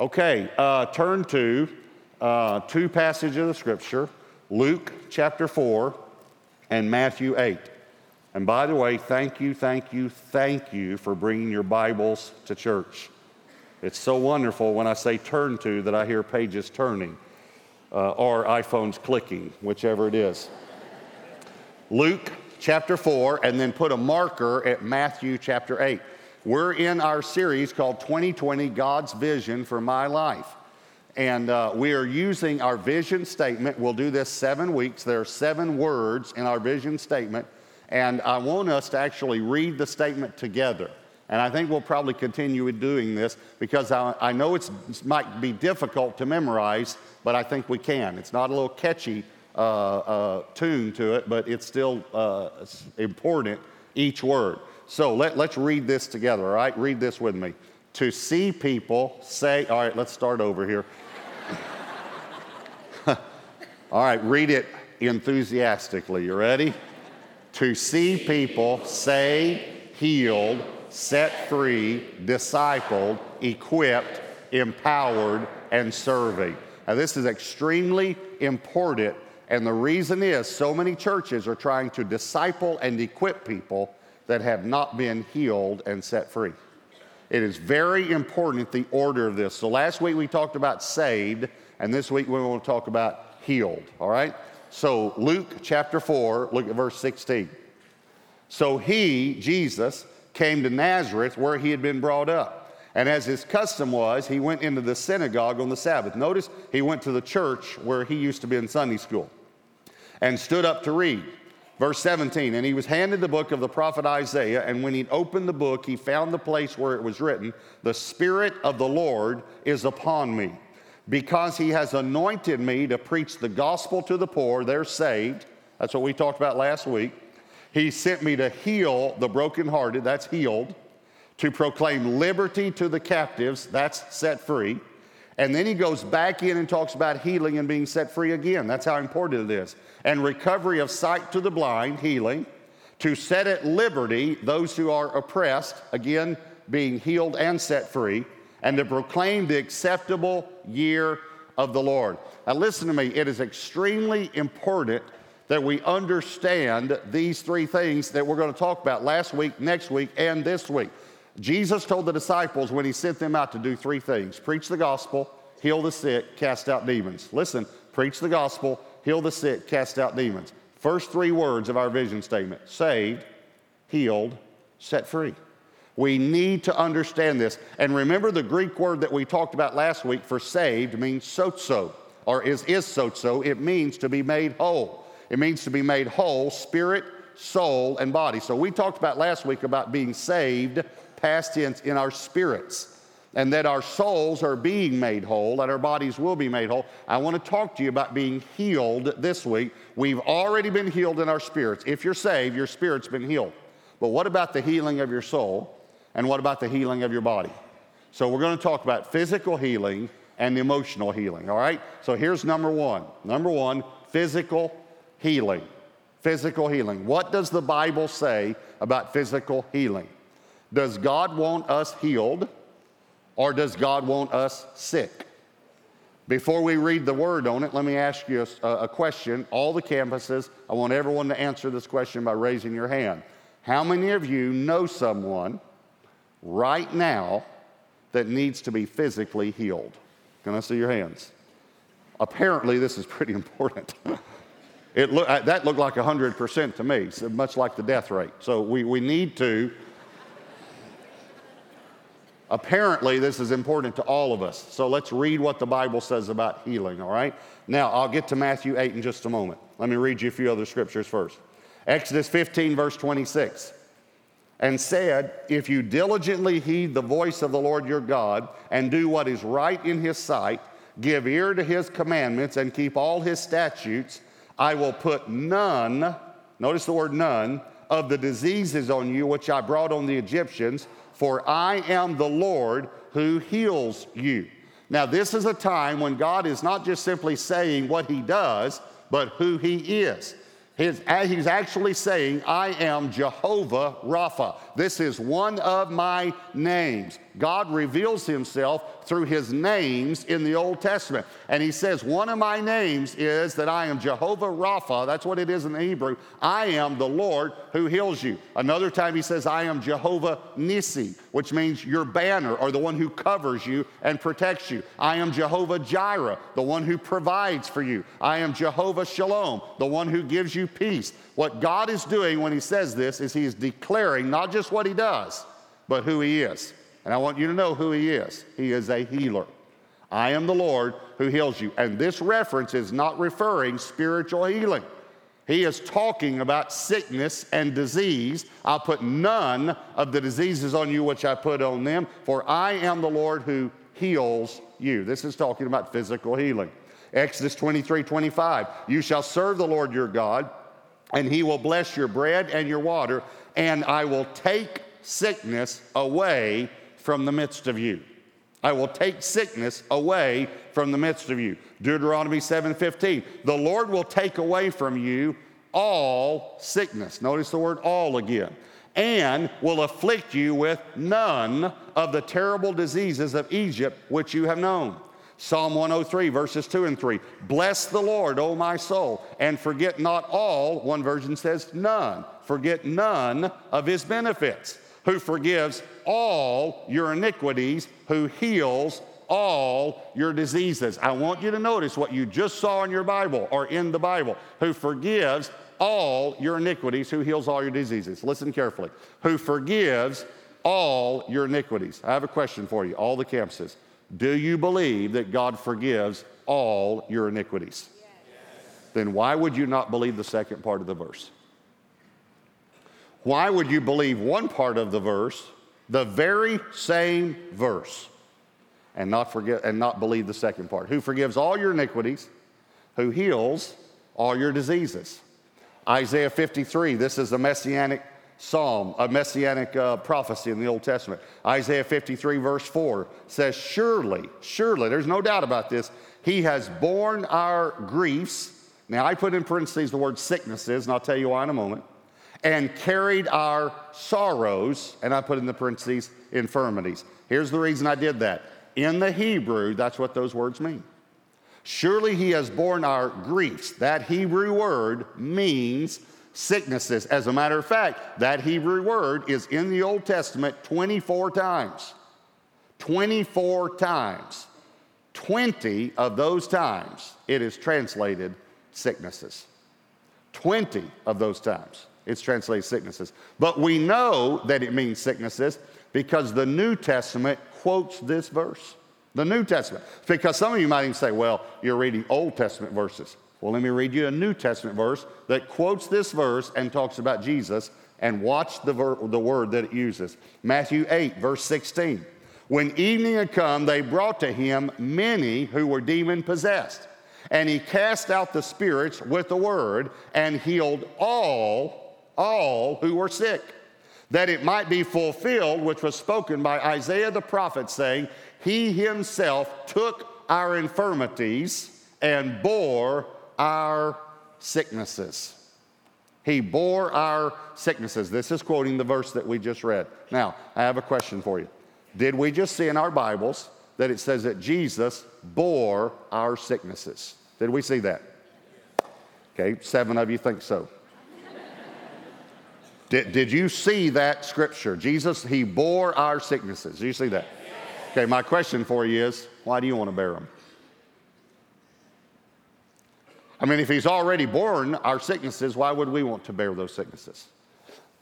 Okay, uh, turn to uh, two passages of the scripture Luke chapter 4 and Matthew 8. And by the way, thank you, thank you, thank you for bringing your Bibles to church. It's so wonderful when I say turn to that I hear pages turning uh, or iPhones clicking, whichever it is. Luke chapter 4, and then put a marker at Matthew chapter 8. We're in our series called 2020 God's Vision for My Life. And uh, we are using our vision statement. We'll do this seven weeks. There are seven words in our vision statement. And I want us to actually read the statement together. And I think we'll probably continue doing this because I, I know it might be difficult to memorize, but I think we can. It's not a little catchy uh, uh, tune to it, but it's still uh, important, each word. So let, let's read this together, all right? Read this with me. To see people say, all right, let's start over here. all right, read it enthusiastically. You ready? to see people saved, healed, set free, discipled, equipped, empowered, and serving. Now, this is extremely important, and the reason is so many churches are trying to disciple and equip people that have not been healed and set free. It is very important the order of this. So, last week we talked about saved, and this week we want to talk about healed, all right? So, Luke chapter 4, look at verse 16. So he, Jesus, came to Nazareth where he had been brought up. And as his custom was, he went into the synagogue on the Sabbath. Notice he went to the church where he used to be in Sunday school and stood up to read. Verse 17, and he was handed the book of the prophet Isaiah, and when he opened the book, he found the place where it was written, The Spirit of the Lord is upon me because he has anointed me to preach the gospel to the poor. They're saved. That's what we talked about last week. He sent me to heal the brokenhearted. That's healed. To proclaim liberty to the captives. That's set free. And then he goes back in and talks about healing and being set free again. That's how important it is. And recovery of sight to the blind, healing. To set at liberty those who are oppressed, again, being healed and set free and to proclaim the acceptable year of the Lord. Now, listen to me, it is extremely important that we understand these three things that we're going to talk about last week, next week, and this week. Jesus told the disciples when he sent them out to do three things preach the gospel, heal the sick, cast out demons. Listen, preach the gospel, heal the sick, cast out demons. First three words of our vision statement saved, healed, set free. We need to understand this. And remember the Greek word that we talked about last week for saved means sozo, or is, is sozo. It means to be made whole. It means to be made whole, spirit, soul, and body. So we talked about last week about being saved, past tense, in our spirits and that our souls are being made whole, that our bodies will be made whole. I want to talk to you about being healed this week. We've already been healed in our spirits. If you're saved, your spirit's been healed. But what about the healing of your soul? And what about the healing of your body? So we're going to talk about physical healing and emotional healing, all right? So here's number one. Number one, physical healing. Physical healing. What does the Bible say about physical healing? Does God want us healed or does God want us sick? Before we read the word on it, let me ask you a, a, question. All the campuses, I want everyone to answer this question by raising your hand. How many of you know someone right now that needs to be physically healed? Can I see your hands? Apparently, this is pretty important. it that looked like 100% to me, so much like the death rate. So we, we need to. Apparently, this is important to all of us. So let's read what the Bible says about healing, all right? Now, I'll get to Matthew 8 in just a moment. Let me read you a few other scriptures first. Exodus 15, verse 26 and said, If you diligently heed the voice of the Lord your God and do what is right in his sight, give ear to his commandments, and keep all his statutes, I will put none, notice the word none, of the diseases on you which I brought on the Egyptians, for I am the Lord who heals you. Now, this is a time when God is not just simply saying what he does, but who he is. He's, he's actually saying, I am Jehovah Rapha. This is one of my names. God reveals himself through his names in the Old Testament. And he says, One of my names is that I am Jehovah Rapha. That's what it is in the Hebrew. I am the Lord who heals you. Another time he says, I am Jehovah Nissi, which means your banner or the one who covers you and protects you. I am Jehovah Jireh, the one who provides for you. I am Jehovah Shalom, the one who gives you peace. What God is doing when he says this is he is declaring not just what he does, but who he is. And I want you to know who he is. He is a healer. I am the Lord who heals you. And this reference is not referring spiritual healing. He is talking about sickness and disease. I'll put none of the diseases on you which I put on them, for I am the Lord who heals you. This is talking about physical healing. Exodus 23 25. You shall serve the Lord your God, and he will bless your bread and your water, and I will take sickness away from the midst of you. I will take sickness away from the midst of you. Deuteronomy 7:15. The Lord will take away from you all sickness. Notice the word all again. And will afflict you with none of the terrible diseases of Egypt which you have known. Psalm 103, verses 2 and 3. Bless the Lord, O my soul, and forget not all, one version says none, forget none of his benefits who forgives all your iniquities, who heals all your diseases. I want you to notice what you just saw in your Bible or in the Bible, who forgives all your iniquities, who heals all your diseases. Listen carefully. Who forgives all your iniquities. I have a question for you, all the campuses. Do you believe that God forgives all your iniquities? Yes. Then why would you not believe the second part of the verse? Why would you believe one part of the verse, the very same verse, and not forget and not believe the second part? Who forgives all your iniquities, who heals all your diseases. Isaiah 53, this is a messianic psalm, a messianic uh, prophecy in the Old Testament. Isaiah 53, verse 4 says, Surely, surely, there's no doubt about this, he has borne our griefs. Now, I put in parentheses the word sicknesses, and I'll tell you why in a moment and carried our sorrows, and I put in the parentheses, infirmities. Here's the reason I did that. In the Hebrew, that's what those words mean. Surely he has borne our griefs. That Hebrew word means sicknesses. As a matter of fact, that Hebrew word is in the Old Testament 24 times. 24 times. 20 of those times it is translated sicknesses. 20 of those times. It's translated sicknesses. But we know that it means sicknesses because the New Testament quotes this verse. The New Testament. Because some of you might even say, well, you're reading Old Testament verses. Well, let me read you a New Testament verse that quotes this verse and talks about Jesus and watch the, ver- the word that it uses. Matthew 8, verse 16. When evening had come, they brought to him many who were demon possessed. And he cast out the spirits with the word and healed all all who were sick, that it might be fulfilled, which was spoken by Isaiah the prophet, saying, He himself took our infirmities and bore our sicknesses. He bore our sicknesses. This is quoting the verse that we just read. Now, I have a question for you. Did we just see in our Bibles that it says that Jesus bore our sicknesses? Did we see that? Okay, seven of you think so. Did, did you see that scripture? Jesus, he bore our sicknesses. Do you see that? Okay, my question for you is why do you want to bear them? I mean, if he's already borne our sicknesses, why would we want to bear those sicknesses?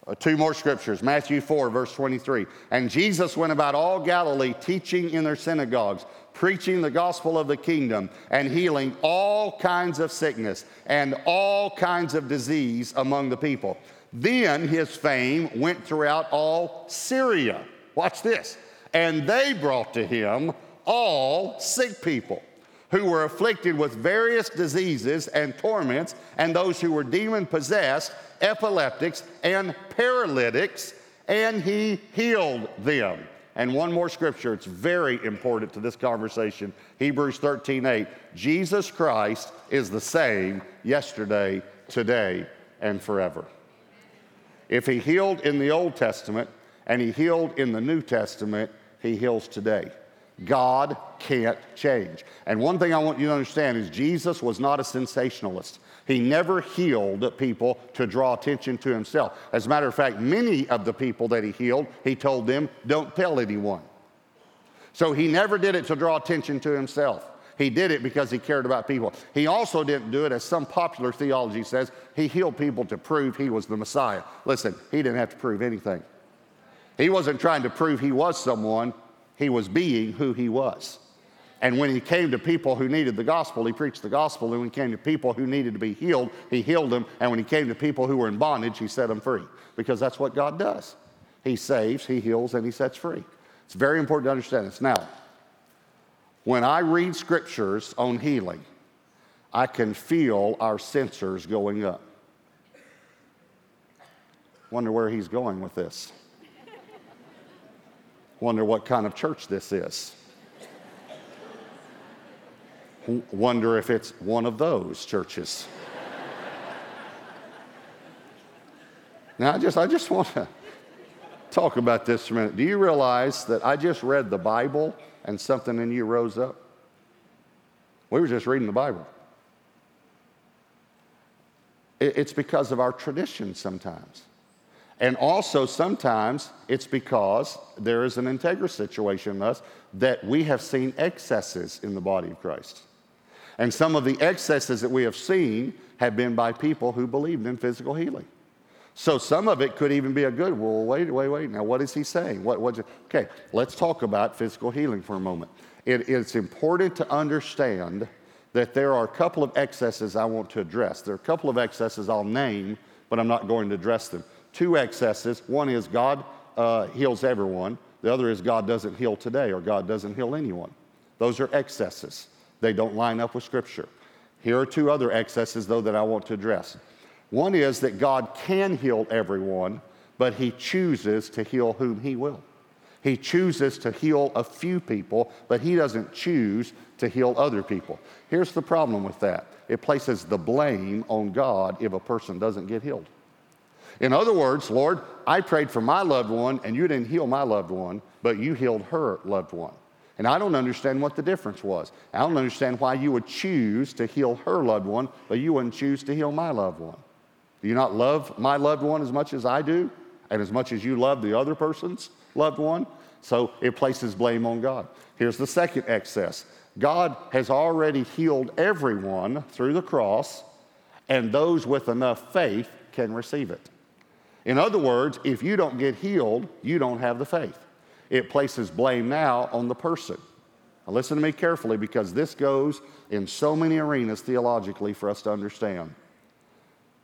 Uh, two more scriptures Matthew 4, verse 23. And Jesus went about all Galilee, teaching in their synagogues, preaching the gospel of the kingdom, and healing all kinds of sickness and all kinds of disease among the people. Then his fame went throughout all Syria. Watch this. And they brought to him all sick people who were afflicted with various diseases and torments, and those who were demon possessed, epileptics, and paralytics, and he healed them. And one more scripture, it's very important to this conversation Hebrews 13 8. Jesus Christ is the same yesterday, today, and forever. If he healed in the Old Testament and he healed in the New Testament, He heals today. God can't change. And one thing I want you to understand is Jesus was not a sensationalist. He never healed people to draw attention to himself. As a matter of fact, many of the people that he healed, he told them, don't tell anyone. So he never did it to draw attention to himself. He did it because he cared about people. He also didn't do it, as some popular theology says, he healed people to prove he was the Messiah. Listen, he didn't have to prove anything. He wasn't trying to prove he was someone, he was being who he was. And when he came to people who needed the gospel, he preached the gospel. And when he came to people who needed to be healed, he healed them. And when he came to people who were in bondage, he set them free. Because that's what God does. He saves, he heals, and he sets free. It's very important to understand this. Now, when I read scriptures on healing, I can feel our sensors going up. Wonder where he's going with this. Wonder what kind of church this is. Wonder if it's one of those churches. now, I just, I just want to talk about this for a minute. Do you realize that I just read the Bible and something in you rose up? We were just reading the Bible. It's because of our tradition sometimes. And also, sometimes it's because there is an integrous situation in us that we have seen excesses in the body of Christ. And some of the excesses that we have seen have been by people who believed in physical healing. So some of it could even be a good. Well, wait, wait, wait. Now, what is he saying? What, what, okay, let's talk about physical healing for a moment. It, it's important to understand that there are a couple of excesses I want to address. There are a couple of excesses I'll name, but I'm not going to address them two excesses. One is God uh, heals everyone, the other is God doesn't heal today or God doesn't heal anyone. Those are excesses. They don't line up with Scripture. Here are two other excesses, though, that I want to address. One is that God can heal everyone, but He chooses to heal whom He will. He chooses to heal a few people, but He doesn't choose to heal other people. Here's the problem with that it places the blame on God if a person doesn't get healed. In other words, Lord, I prayed for my loved one and you didn't heal my loved one, but you healed her loved one. And I don't understand what the difference was. I don't understand why you would choose to heal her loved one, but you wouldn't choose to heal my loved one. Do you not love my loved one as much as I do, and as much as you love the other person's loved one? So it places blame on God. Here's the second excess God has already healed everyone through the cross, and those with enough faith can receive it. In other words, if you don't get healed, you don't have the faith. It places blame now on the person. Now, listen to me carefully because this goes in so many arenas theologically for us to understand.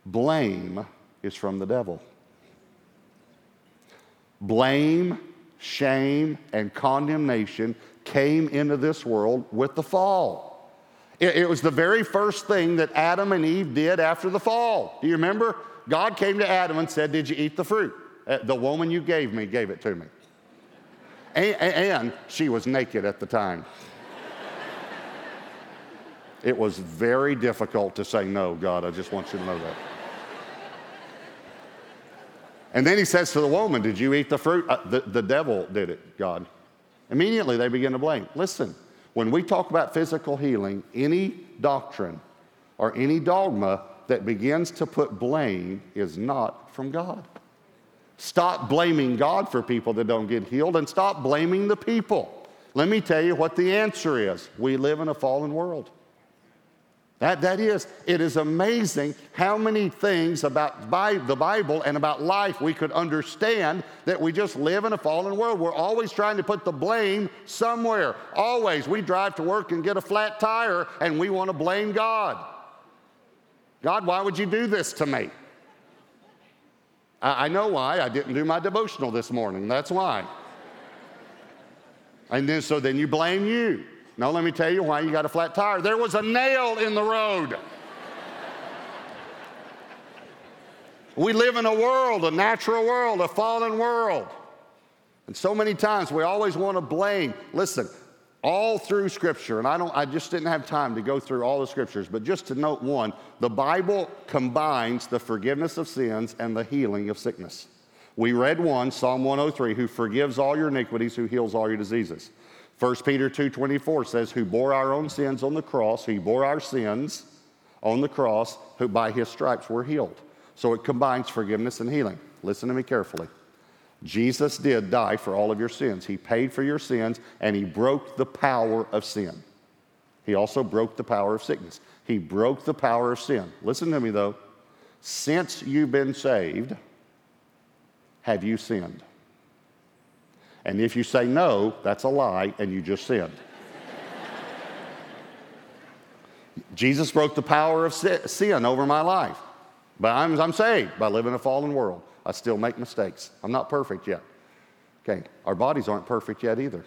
Blame is from the devil. Blame, shame, and condemnation came into this world with the fall. It, it was the very first thing that Adam and Eve did after the fall. Do you remember? God came to Adam and said, Did you eat the fruit? Uh, the woman you gave me gave it to me. And, and she was naked at the time. it was very difficult to say no, God. I just want you to know that. And then he says to the woman, Did you eat the fruit? Uh, the, the devil did it, God. Immediately they begin to blame. Listen, when we talk about physical healing, any doctrine or any dogma that begins to put blame is not from God. Stop blaming God for people that don't get healed and stop blaming the people. Let me tell you what the answer is. We live in a fallen world. That, that is, it is amazing how many things about by the Bible and about life we could understand that we just live in a fallen world. We're always trying to put the blame somewhere. Always. We drive to work and get a flat tire and we want to blame God. God, why would you do this to me? I, I know why. I didn't do my devotional this morning. That's why. And then, so then you blame you. Now, let me tell you why you got a flat tire. There was a nail in the road. we live in a world, a natural world, a fallen world. And so many times we always want to blame. Listen, all through scripture and i don't i just didn't have time to go through all the scriptures but just to note one the bible combines the forgiveness of sins and the healing of sickness We read one, Psalm 103, who forgives all your iniquities, who heals all your diseases. 1 Peter 2.24 says, who bore our own sins on the cross, he bore our sins on the cross, who by his stripes were healed. So it combines forgiveness and healing. Listen to me carefully. Jesus did die for all of your sins. He paid for your sins and he broke the power of sin. He also broke the power of sickness. He broke the power of sin. Listen to me though. Since you've been saved, have you sinned? And if you say no, that's a lie and you just sinned. Jesus broke the power of sin over my life. But I'm, I'm saved by living in a fallen world. I still make mistakes. I'm not perfect yet. Okay, our bodies aren't perfect yet either.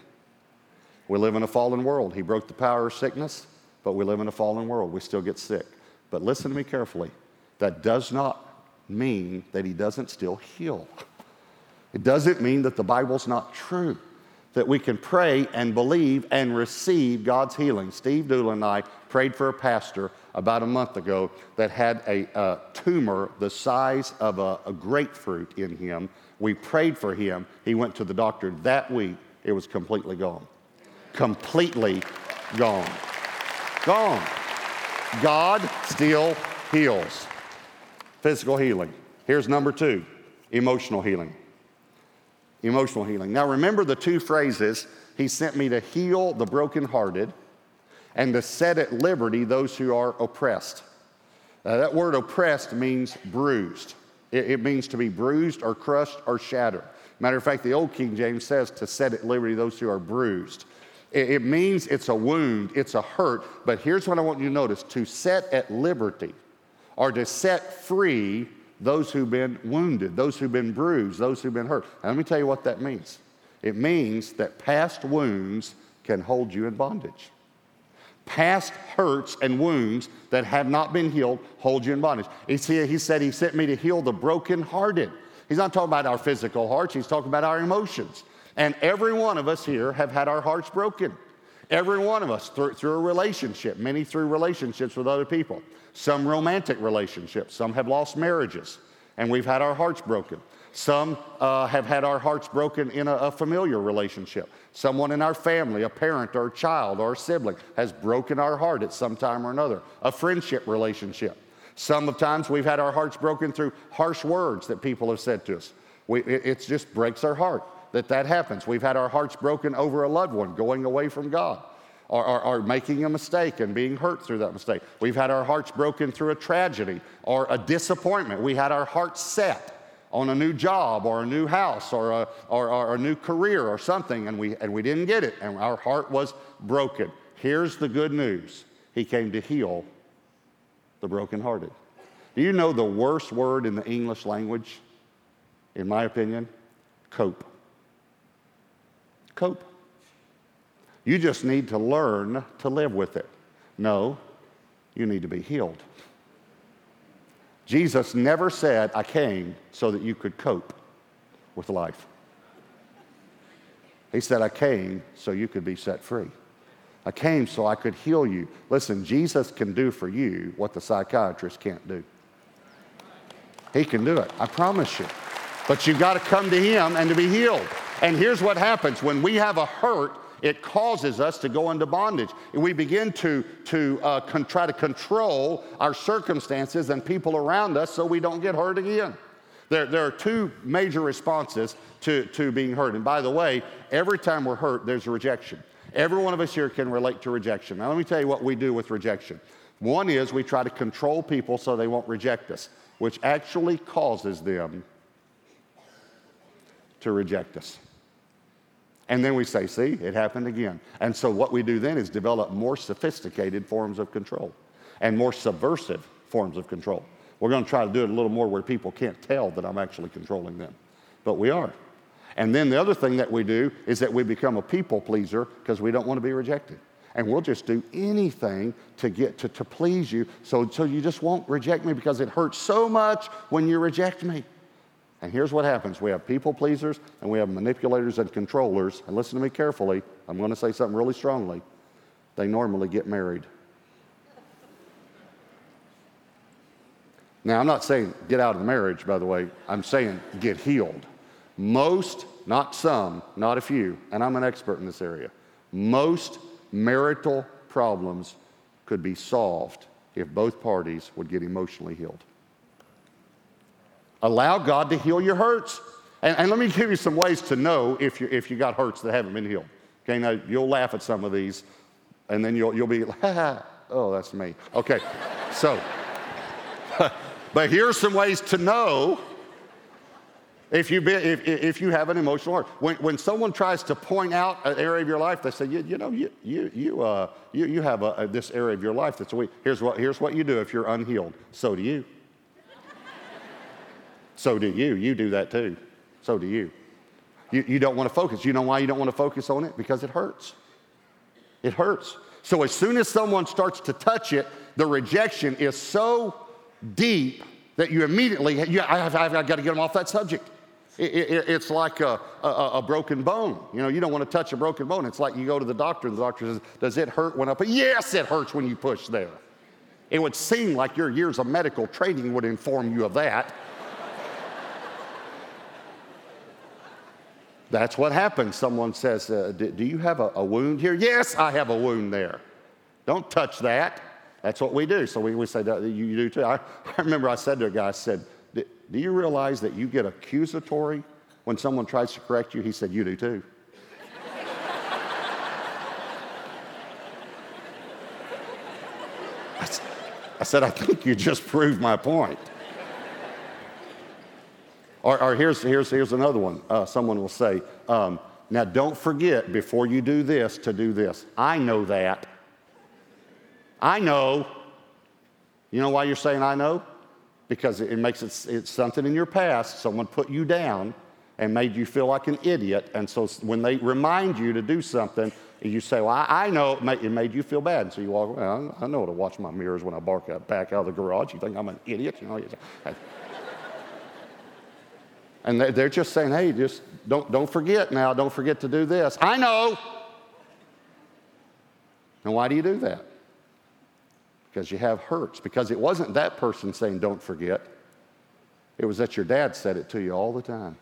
We live in a fallen world. He broke the power of sickness, but we live in a fallen world. We still get sick. But listen to me carefully. That does not mean that He doesn't still heal. It doesn't mean that the Bible's not true, that we can pray and believe and receive God's healing. Steve Dulin and I prayed for a pastor about a month ago that had a, a tumor the size of a, a grapefruit in him. We prayed for him. He went to the doctor that week. It was completely gone. Completely gone. Gone. God still heals. Physical healing. Here's number two emotional healing emotional healing. Now, remember the two phrases He sent me to heal the brokenhearted and to set at liberty those who are oppressed. That word oppressed means bruised, it, it means to be bruised or crushed or shattered. Matter of fact, the old King James says to set at liberty those who are bruised. It, it means it's a wound, it's a hurt, but here's what I want you to notice to set at liberty or to set free those who've been wounded, those who've been bruised, those who've been hurt. And let me tell you what that means it means that past wounds can hold you in bondage. Past hurts and wounds that have not been healed hold you in bondage. He said he sent me to heal the brokenhearted. He's not talking about our physical hearts, he's talking about our emotions. And every one of us here have had our hearts broken. Every one of us through, through a relationship, many through relationships with other people some romantic relationships, some have lost marriages, and we've had our hearts broken. Some uh, have had our hearts broken in a, a, familiar relationship. Someone in our family, a parent or a child or a sibling, has broken our heart at some time or another. A friendship relationship. Some of times we've had our hearts broken through harsh words that people have said to us. We, it, it just breaks our heart that that happens. We've had our hearts broken over a loved one going away from God or, or, or, making a mistake and being hurt through that mistake. We've had our hearts broken through a tragedy or a disappointment. We had our hearts set on a new job or a new house or a, or, or a new career or something, and we, and we didn't get it, and our heart was broken. Here's the good news He came to heal the brokenhearted. Do you know the worst word in the English language, in my opinion? Cope. Cope. You just need to learn to live with it. No, you need to be healed. Jesus never said, I came so that you could cope with life. He said, I came so you could be set free. I came so I could heal you. Listen, Jesus can do for you what the psychiatrist can't do. He can do it, I promise you. But you've got to come to Him and to be healed. And here's what happens when we have a hurt it causes us to go into bondage. And We begin to, to uh, con- try to control our circumstances and people around us so we don't get hurt again. There, there are two major responses to, to being hurt. And by the way, every time we're hurt, there's a rejection. Every one of us here can relate to rejection. Now, let me tell you what we do with rejection. One is we try to control people so they won't reject us, which actually causes them to reject us. And then we say, see, it happened again. And so what we do then is develop more sophisticated forms of control and more subversive forms of control. We're going to try to do it a little more where people can't tell that I'm actually controlling them. But we are. And then the other thing that we do is that we become a people pleaser because we don't want to be rejected. And we'll just do anything to get to, to please you. So, so you just won't reject me because it hurts so much when you reject me. And here's what happens we have people pleasers and we have manipulators and controllers. And listen to me carefully. I'm going to say something really strongly. They normally get married. Now, I'm not saying get out of the marriage, by the way. I'm saying get healed. Most, not some, not a few, and I'm an expert in this area, most marital problems could be solved if both parties would get emotionally healed. Allow God to heal your hurts. And, and, let me give you some ways to know if you, if you got hurts that haven't been healed. Okay, now you'll laugh at some of these, and then you'll, you'll be, oh, that's me. Okay, so, but here's some ways to know if you, if, if you have an emotional heart. When, when someone tries to point out an area of your life, they say, you, you know, you, you, you, uh, you, you have a, a, this area of your life that's weak. Here's what, here's what you do if you're unhealed. So do you. So do you. You do that too. So do you. You, you don't want to focus. You know why you don't want to focus on it? Because it hurts. It hurts. So as soon as someone starts to touch it, the rejection is so deep that you immediately, you, I have, I've got to get them off that subject. It, it, it's like a, a, a, broken bone. You know, you don't want to touch a broken bone. It's like you go to the doctor, and the doctor says, Does it hurt when I put? Yes, it hurts when you push there. It would seem like your years of medical training would inform you of that. That's what happens. Someone says, uh, Do you have a, a, wound here? Yes, I have a wound there. Don't touch that. That's what we do. So we, we say, you do too. I, I remember I said to a guy, I said, Do you realize that you get accusatory when someone tries to correct you? He said, You do too. I said, I think you just proved my point. Or, or here's, here's, here's another one. Uh, someone will say, um, Now don't forget before you do this to do this. I know that. I know. You know why you're saying I know? Because it, it makes it it's something in your past. Someone put you down and made you feel like an idiot. And so when they remind you to do something, you say, Well, I, I know it made, it made, you feel bad. And so you walk around. I know to watch my mirrors when I bark out, back out of the garage. You think I'm an idiot? You know, and they're just saying, hey, just don't, don't forget now, don't forget to do this. I know. And why do you do that? Because you have hurts. Because it wasn't that person saying, don't forget. It was that your dad said it to you all the time.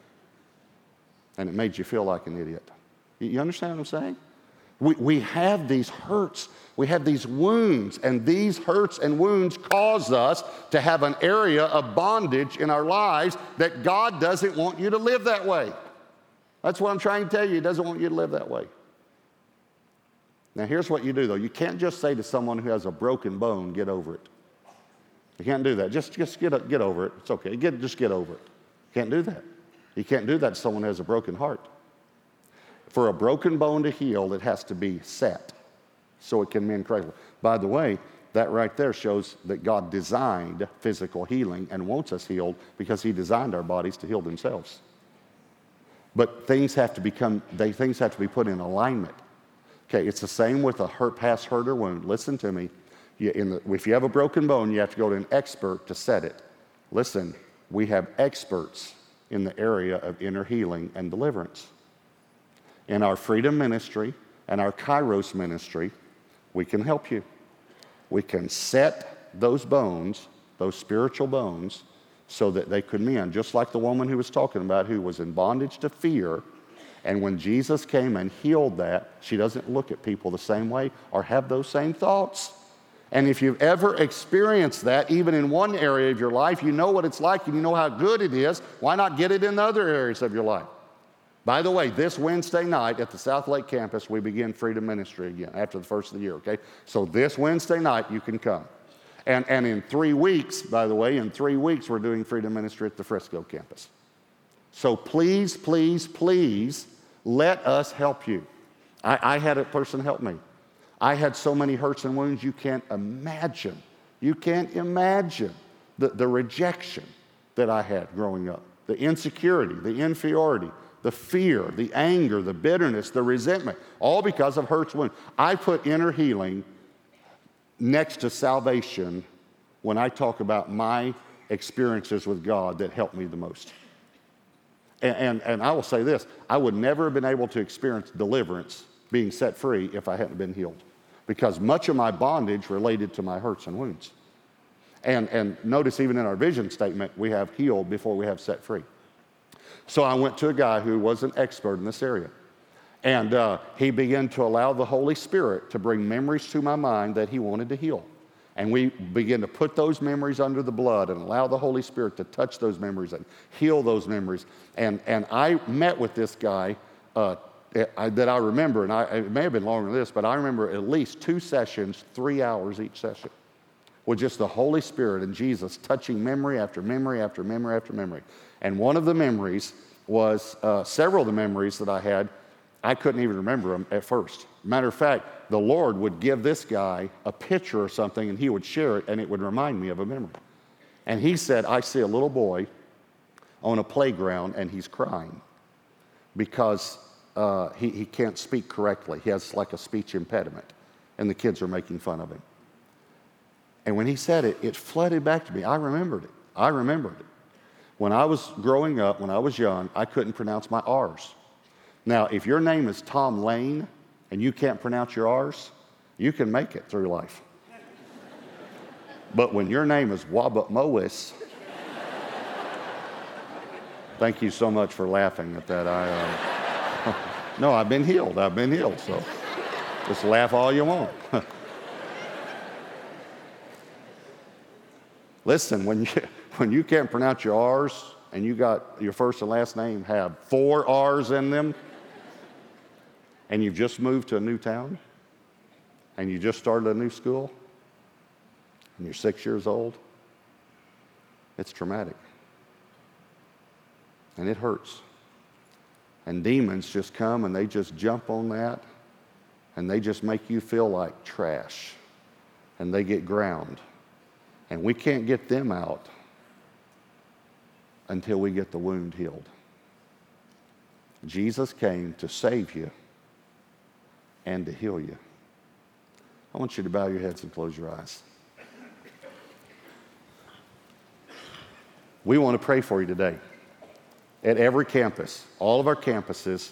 And it made you feel like an idiot. You understand what I'm saying? We, we have these hurts, we have these wounds, and these hurts and wounds cause us to have an area of bondage in our lives that God doesn't want you to live that way. That's what I'm trying to tell you. He doesn't want you to live that way. Now, here's what you do, though. You can't just say to someone who has a broken bone, get over it. You can't do that. Just, just get, get over it. It's okay. Get, just get over it. You can't do that. You can't do that to someone who has a broken heart. For a broken bone to heal, it has to be set so it can mend correctly. By the way, that right there shows that God designed physical healing and wants us healed because He designed our bodies to heal themselves. But things have to become, they, things have to be put in alignment. Okay, it's the same with a hurt, past hurt or wound. Listen to me. You, the, if you have a broken bone, you have to go to an expert to set it. Listen, we have experts in the area of inner healing and deliverance. In our freedom ministry and our kairos ministry, we can help you. We can set those bones, those spiritual bones, so that they could mend. Just like the woman who was talking about who was in bondage to fear. And when Jesus came and healed that, she doesn't look at people the same way or have those same thoughts. And if you've ever experienced that, even in one area of your life, you know what it's like and you know how good it is. Why not get it in the other areas of your life? By the way, this Wednesday night at the Southlake campus, we begin Freedom Ministry again after the first of the year, okay? So this Wednesday night, you can come. And, and in three weeks, by the way, in three weeks, we're doing Freedom Ministry at the Frisco campus. So please, please, please let us help you. I, I had a person help me. I had so many hurts and wounds, you can't imagine. You can't imagine the, the rejection that I had growing up, the insecurity, the inferiority the fear, the anger, the bitterness, the resentment, all because of hurts, wounds. I put inner healing next to salvation when I talk about my experiences with God that helped me the most. And, and, and, I will say this I would never have been able to experience deliverance, being set free, if I hadn't been healed. Because much of my bondage related to my hurts and wounds. And, and notice, even in our vision statement, we have healed before we have set free. So I went to a guy who was an expert in this area. And uh, he began to allow the Holy Spirit to bring memories to my mind that he wanted to heal. And we begin to put those memories under the blood and allow the Holy Spirit to touch those memories and heal those memories. And, and I met with this guy uh, I, that I remember, and I, it may have been longer than this, but I remember at least two sessions, three hours each session, with just the Holy Spirit and Jesus touching memory after memory after memory after memory. And one of the memories was uh, several of the memories that I had, I couldn't even remember them at first. Matter of fact, the Lord would give this guy a picture or something and he would share it and it would remind me of a memory. And he said, I see a little boy on a playground and he's crying because uh, he, he can't speak correctly. He has like a speech impediment and the kids are making fun of him. And when he said it, it flooded back to me. I remembered it. I remembered it. When I was growing up, when I was young, I couldn't pronounce my R's. Now, if your name is Tom Lane, and you can't pronounce your R's, you can make it through life. But when your name is Wabut Mois, thank you so much for laughing at that. I, uh, no, I've been healed. I've been healed. So just laugh all you want. Listen, when you, when you can't pronounce your R's and you got your first and last name have four R's in them, and you've just moved to a new town and you just started a new school and you're six years old, it's traumatic. And it hurts. And demons just come and they just jump on that and they just make you feel like trash and they get ground. And we can't get them out until we get the wound healed. Jesus came to save you and to heal you. I want you to bow your heads and close your eyes. We want to pray for you today. At every campus, all of our campuses,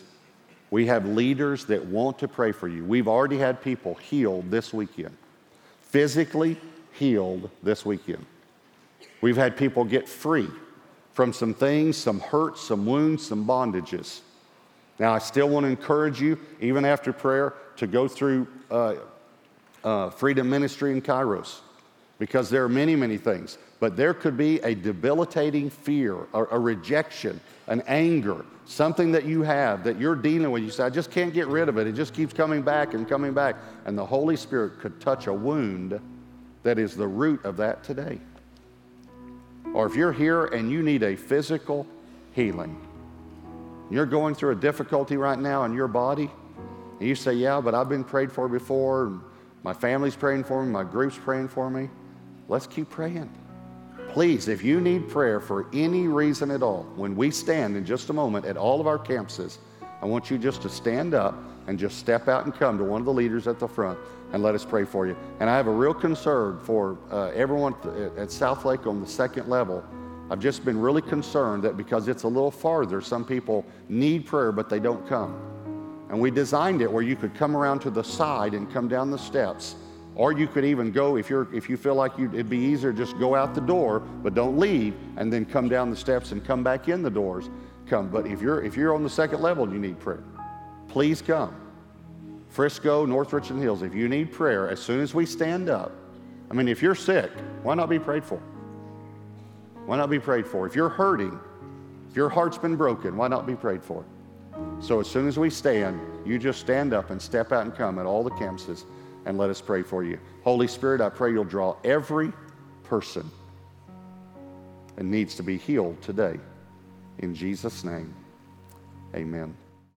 we have leaders that want to pray for you. We've already had people healed this weekend, physically healed this weekend. We've had people get free from some things, some hurts, some wounds, some bondages. Now, I still want to encourage you, even after prayer, to go through uh, uh, Freedom Ministry in Kairos because there are many, many things. But there could be a debilitating fear, a, a rejection, an anger, something that you have that you're dealing with. You say, I just can't get rid of it. It just keeps coming back and coming back. And the Holy Spirit could touch a wound that is the root of that today. Or if you're here and you need a physical healing, you're going through a difficulty right now in your body, and you say, Yeah, but I've been prayed for before, my family's praying for me, my group's praying for me. Let's keep praying. Please, if you need prayer for any reason at all, when we stand in just a moment at all of our campuses, I want you just to stand up and just step out and come to one of the leaders at the front and let us pray for you. And I have a real concern for uh, everyone at Southlake on the second level I've just been really concerned that because it's a little farther, some people need prayer, but they don't come. And we designed it where you could come around to the side and come down the steps. Or you could even go, if, you're, if you feel like it'd be easier, just go out the door, but don't leave, and then come down the steps and come back in the doors. Come. But if you're, if you're on the second level and you need prayer, please come. Frisco, North Richland Hills, if you need prayer, as soon as we stand up, I mean, if you're sick, why not be prayed for? Why not be prayed for? If you're hurting, if your heart's been broken, why not be prayed for? So as soon as we stand, you just stand up and step out and come at all the campuses and let us pray for you. Holy Spirit, I pray you'll draw every person that needs to be healed today. In Jesus' name, amen.